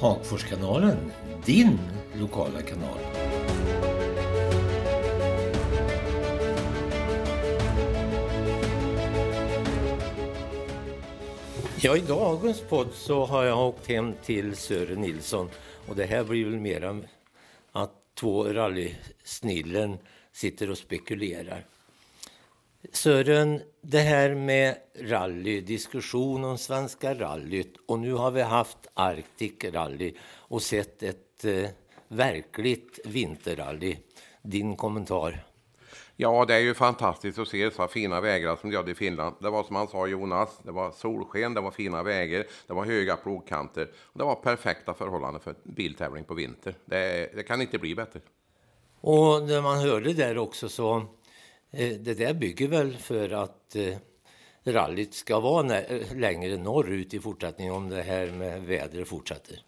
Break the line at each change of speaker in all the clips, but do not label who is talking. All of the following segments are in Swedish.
Hagforskanalen, din lokala kanal. Ja, i dagens podd så har jag åkt hem till Sören Nilsson och det här blir väl mera att två rallysnillen sitter och spekulerar. Sören, det här med rally, diskussion om Svenska rallyt och nu har vi haft Arctic rally och sett ett eh, verkligt vinterrally. Din kommentar?
Ja, det är ju fantastiskt att se så fina vägar som de hade i Finland. Det var som han sa Jonas, det var solsken, det var fina vägar, det var höga plogkanter. Det var perfekta förhållanden för biltävling på vinter. Det, det kan inte bli bättre.
Och när man hörde där också så, det där bygger väl för att eh, rallyt ska vara längre norrut i fortsättningen om det här med vädret fortsätter.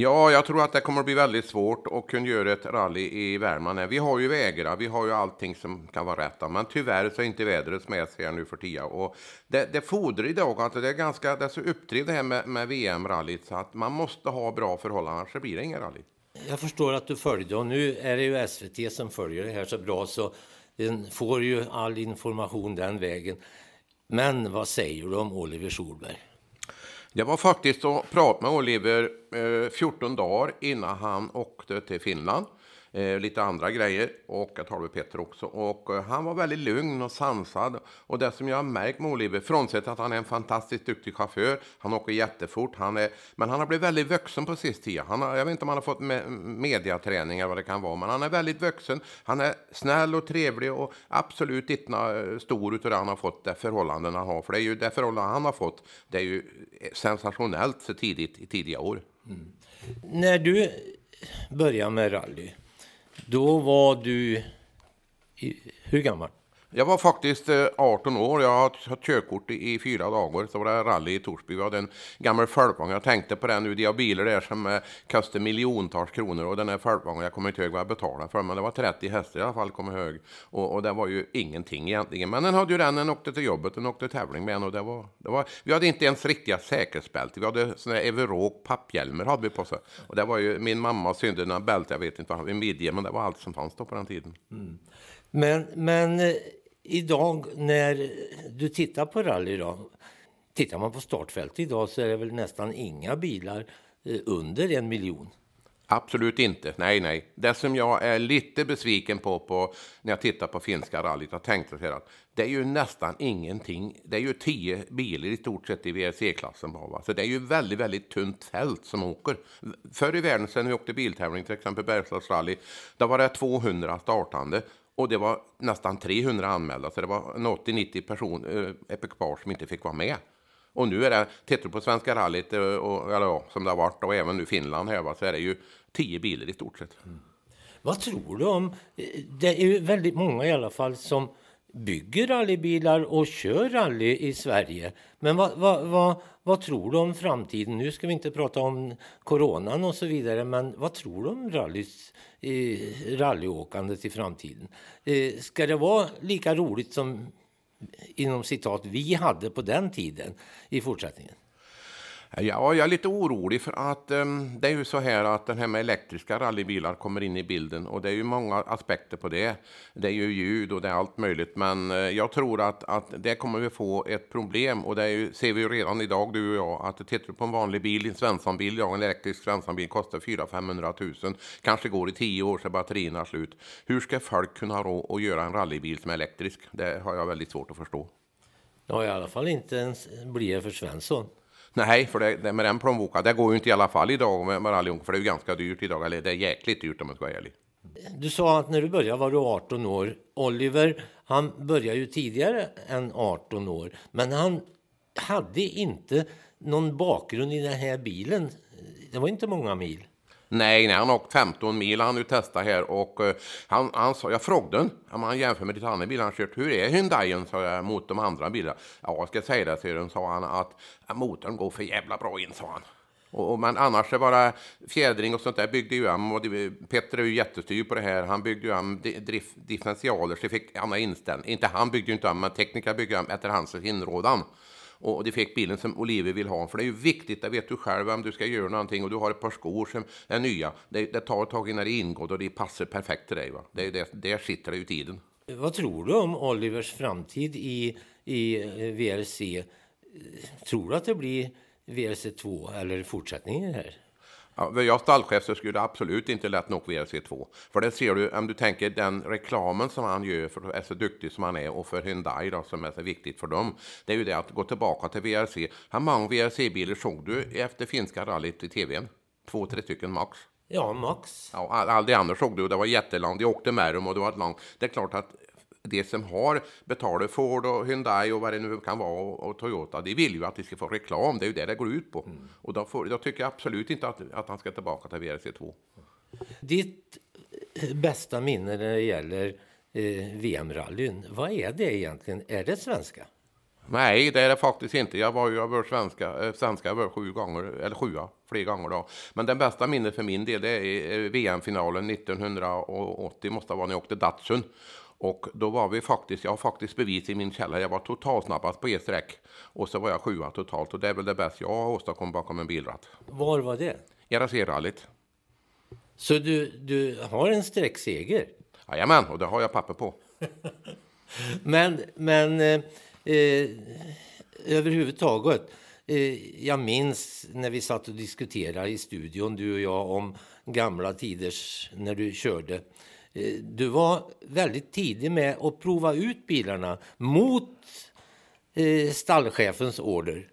Ja, jag tror att det kommer att bli väldigt svårt att kunna göra ett rally i Värmland. Vi har ju vägar, vi har ju allting som kan vara rätt. Men tyvärr så är inte vädret med sig nu för tiden. Och det, det fordrar idag att det är ganska, det är så uppdrivet det här med, med VM-rallyt så att man måste ha bra förhållanden, annars blir det ingen rally.
Jag förstår att du följde och nu är det ju SVT som följer det här så bra så den får ju all information den vägen. Men vad säger du om Oliver Solberg?
Det var faktiskt och pratade med Oliver eh, 14 dagar innan han åkte till Finland eh, lite andra grejer och jag talade med Peter också. Och eh, han var väldigt lugn och sansad. Och det som jag har märkt med Oliver, frånsett att han är en fantastiskt duktig chaufför, han åker jättefort, han är, men han har blivit väldigt vuxen på sist tid. Han har, jag vet inte om han har fått me mediaträning eller vad det kan vara, men han är väldigt vuxen. Han är snäll och trevlig och absolut inte eh, stor utav det han har fått, det förhållanden han har. För det är ju det förhållande han har fått, det är ju eh, sensationellt så tidigt i tidiga år. Mm.
När du började med rally, då var du... Hur gammal?
Jag var faktiskt eh, 18 år. Jag har haft körkort i fyra dagar. Så var det rally i Torsby. Vi hade en gammal folkvagn. Jag tänkte på den nu. De har bilar där som eh, kostar miljontals kronor. Och den här folkvagnen, jag kommer inte ihåg vad jag betalade för. Men det var 30 hästar i alla fall, kommer jag ihåg. Och, och det var ju ingenting egentligen. Men den hade ju den. Den åkte till jobbet. Den åkte tävling med en. Och det var, det var, vi hade inte ens riktiga säkerhetsbälten. Vi hade såna här Everok papphjälmar hade vi på oss Och det var ju min mamma synderna bälte. Jag vet inte vad, han hade i midje. Men det var allt som fanns då på den tiden. Mm.
Men, men eh, idag när du tittar på rally då? tittar man på startfältet idag så är det väl nästan inga bilar eh, under en miljon.
Absolut inte. Nej, nej. Det som jag är lite besviken på, på när jag tittar på finska rallyt, jag tänkte så att det är ju nästan ingenting. Det är ju tio bilar i stort sett i VRC-klassen bara. Så det är ju väldigt, väldigt tunt fält som åker. Förr i världen, sen vi åkte biltävling, till exempel Bergslagsrally, då var det 200 startande och det var nästan 300 anmälda, så det var 80-90 personer, eh, ekipage som inte fick vara med. Och nu är det, tittar du på Svenska rallyt, eh, och, eller ja, som det har varit, och även nu Finland här, va, så är det ju 10 bilar i stort sett. Mm.
Vad tror du om, eh, det är ju väldigt många i alla fall som bygger rallybilar och kör rally i Sverige. Men vad, vad, vad, vad, tror du om framtiden? Nu ska vi inte prata om coronan och så vidare, men vad tror du om rallys, eh, rallyåkandet i framtiden? Eh, ska det vara lika roligt som inom citat vi hade på den tiden i fortsättningen?
Ja, jag är lite orolig för att um, det är ju så här att den här med elektriska rallybilar kommer in i bilden och det är ju många aspekter på det. Det är ju ljud och det är allt möjligt, men uh, jag tror att, att det kommer vi få ett problem och det ju, ser vi ju redan idag du och jag att tittar du på en vanlig bil, en Svenssonbil, ja en elektrisk Svenssonbil kostar 400 500 000, kanske går i tio år så batterierna slut. Hur ska folk kunna ha råd att göra en rallybil som är elektrisk? Det har jag väldigt svårt att förstå.
Ja, i alla fall inte ens blir det för Svensson.
Nej, för det, det med den plånboken, det går ju inte i alla fall idag med, med för det är ju ganska dyrt idag, eller det är jäkligt dyrt om jag ska vara ärlig.
Du sa att när du började var du 18 år. Oliver, han började ju tidigare än 18 år, men han hade inte någon bakgrund i den här bilen. Det var inte många mil.
Nej, nej, han har åkt 15 mil, han nu testat här och uh, han, han sa, jag frågade honom, om han jämför med lite andra bilar han kört, hur är Hyundaien sa jag, mot de andra bilarna? Ja, jag ska säga det till dem, sa han, att motorn går för jävla bra in, sa han. Och, och, men annars är bara fjädring och sånt där byggde ju han, och det, Petter är ju jättestyr på det här, han byggde ju han differentialer så fick andra inställning. Inte han byggde ju inte han, men tekniker byggde han efter hans inrådan och de fick bilen som Oliver vill ha. För det är ju viktigt, det vet du själv, om du ska göra någonting och du har ett par skor som är nya. Det, det tar ett tag innan det ingår och det passar perfekt till dig. Va? Det, det, där sitter det ju tiden.
Vad tror du om Olivers framtid i, i eh, VRC? Tror du att det blir VRC2 eller fortsättningen här?
Ja, var jag stallchef så skulle det absolut inte lätt nog VRC2. För det ser du, om du tänker den reklamen som han gör för att är så duktig som han är och för Hyundai då, som är så viktigt för dem. Det är ju det att gå tillbaka till VRC. Hur många VRC-bilar såg du efter finska rallyt i tvn? Två, tre stycken max.
Ja, max.
Ja, all, all det andra såg du, det var jättelångt. De åkte med dem och det var ett långt. Det är klart att de som har betalat Ford och Hyundai och vad det nu kan vara och, och Toyota, de vill ju att de ska få reklam. Det är ju det det går ut på. Mm. Och då, får, då, tycker jag absolut inte att, att han ska tillbaka till VRC2.
Ditt bästa minne när det gäller eh, VM-rallyn, vad är det egentligen? Är det svenska?
Nej, det är det faktiskt inte. Jag var ju över svenska, eh, svenska över sju gånger, eller sjua, fler gånger då. Men den bästa minnet för min del, är VM-finalen 1980, måste vara när jag åkte Datsun. Och då var vi faktiskt, jag har faktiskt bevis i min källare, jag var totalsnabbast på E-sträck. Och så var jag sjua totalt och det är väl det bästa jag har åstadkommit bakom en bilratt.
Var var det?
RAC-rallyt.
Så du, du har en sträckseger?
Jajamän, och det har jag papper på.
men men eh, eh, överhuvudtaget, eh, jag minns när vi satt och diskuterade i studion, du och jag, om gamla tiders när du körde. Eh, du var väldigt tidig med att prova ut bilarna mot eh, stallchefens order.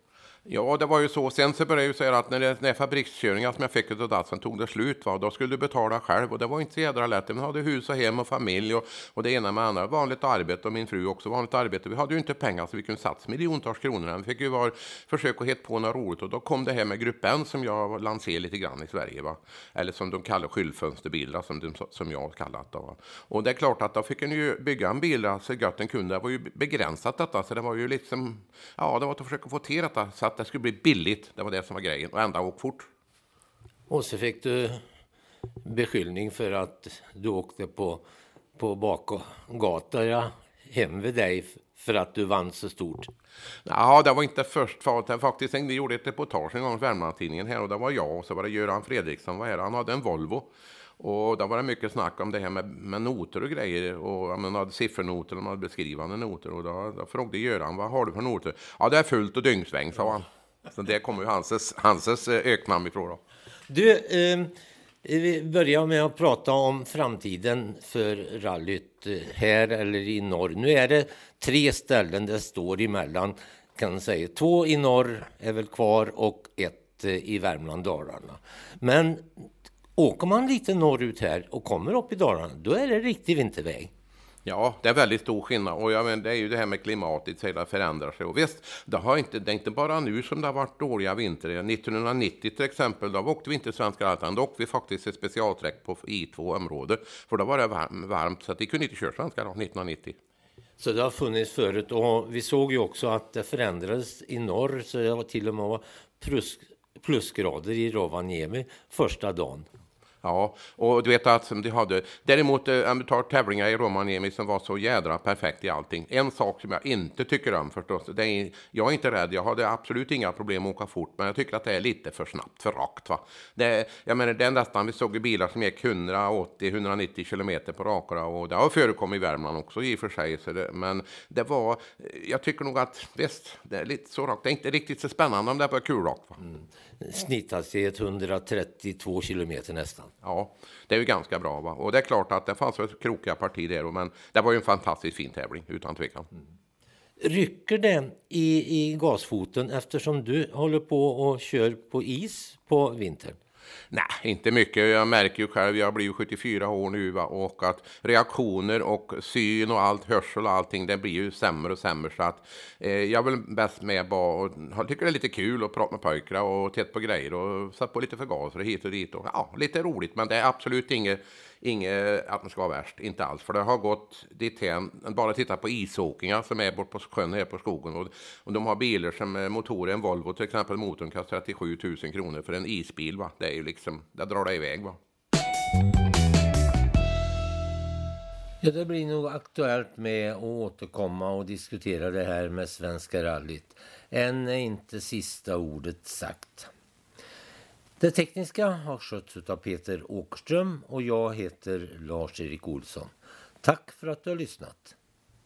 Ja, det var ju så. Sen så började jag ju säga att när det när fabrikskörningar som jag fick av Datsun tog det slut, va, då skulle du betala själv och det var inte så jädra lätt. Man hade hus och hem och familj och, och det ena med det andra. Vanligt arbete och min fru också vanligt arbete. Vi hade ju inte pengar så vi kunde satsa miljontals kronor. Vi fick ju var, försöka hitta på något roligt och då kom det här med Grupp N som jag lanserade lite grann i Sverige. Va? Eller som de kallar skyltfönsterbilar som, de, som jag kallat det. Va? Och det är klart att då fick en ju bygga en bil så gott en kunde. Det var ju begränsat detta så det var ju liksom, ja det var att försöka få till detta så att det skulle bli billigt. Det var det som var grejen. Och ändå åk fort.
Och så fick du beskyllning för att du åkte på, på bakgata ja, hem vid dig för att du vann så stort.
Ja, det var inte först. För faktiskt, vi gjorde ett reportage en gång i Värmlandstidningen här och det var jag och så var det Göran Fredriksson var här. Han hade en Volvo. Och då var det mycket snack om det här med, med noter och grejer. Och man hade siffernoter och man hade beskrivande noter. Och då, då frågade Göran, vad har du för noter? Ja, det är fullt och dyngsväng, sa han. Så det kommer ju Hanses, Hanses eh, öknamn ifrån. Då.
Du, eh, vi börjar med att prata om framtiden för rallyt eh, här eller i norr. Nu är det tre ställen det står emellan. Kan säga. Två i norr är väl kvar och ett eh, i Värmland, Dalarna. Men åker man lite norrut här och kommer upp i Dalarna, då är det riktig vinterväg.
Ja, det är väldigt stor skillnad. Och jag men, det är ju det här med klimatet, det förändrar sig. Och visst, det, har inte, det är inte bara nu som det har varit dåliga vintrar. 1990 till exempel, då åkte vi inte Svenska rallyt, då åkte vi faktiskt ett specialträck på I2-område. För då var det varmt, så att vi kunde inte köra Svenska då, 1990.
Så det har funnits förut och vi såg ju också att det förändrades i norr så det var till och med plus, plusgrader i Rovaniemi första dagen.
Ja, och du vet att de hade. Däremot, om du tar tävlingar i Romaniemi som var så jädra perfekt i allting. En sak som jag inte tycker om förstås, det är, jag är inte rädd, jag hade absolut inga problem att åka fort, men jag tycker att det är lite för snabbt, för rakt. Va? Det, jag menar, det är nästan, vi såg bilar som gick 180-190 kilometer på rakra och det har förekommit i Värmland också i och för sig. Så det, men det var, eh, jag tycker nog att visst, det är lite så rakt. Det är inte riktigt så spännande om det är på kulrakt. Mm.
Snitthastighet 132 kilometer nästan.
Ja, det är ju ganska bra. Va? Och det är klart att det fanns ett krokiga parti där, men det var ju en fantastiskt fin tävling utan tvekan. Mm.
Rycker det i, i gasfoten eftersom du håller på och kör på is på vintern?
Nej, inte mycket. Jag märker ju själv, jag blir ju 74 år nu va? och att reaktioner och syn och allt, hörsel och allting, det blir ju sämre och sämre. Så att eh, jag vill bäst med bara och tycker det är lite kul att prata med pojkar och titta på grejer och sätta på lite förgasare hit och dit. Och, ja, lite roligt, men det är absolut inget Inget att man ska vara värst, inte alls. För det har gått dithän, bara titta på isåkningar som är bort på sjön här på skogen. Och, och de har bilar som eh, motorer, en Volvo till exempel, motorn kostar 37 000 kronor för en isbil. Va? Det är ju liksom, där drar det iväg. Va?
Ja, det blir nog aktuellt med att återkomma och diskutera det här med Svenska rallyt. Än är inte sista ordet sagt. Det tekniska har skötts av Peter Åkerström och jag heter Lars-Erik Olsson. Tack för att du har lyssnat.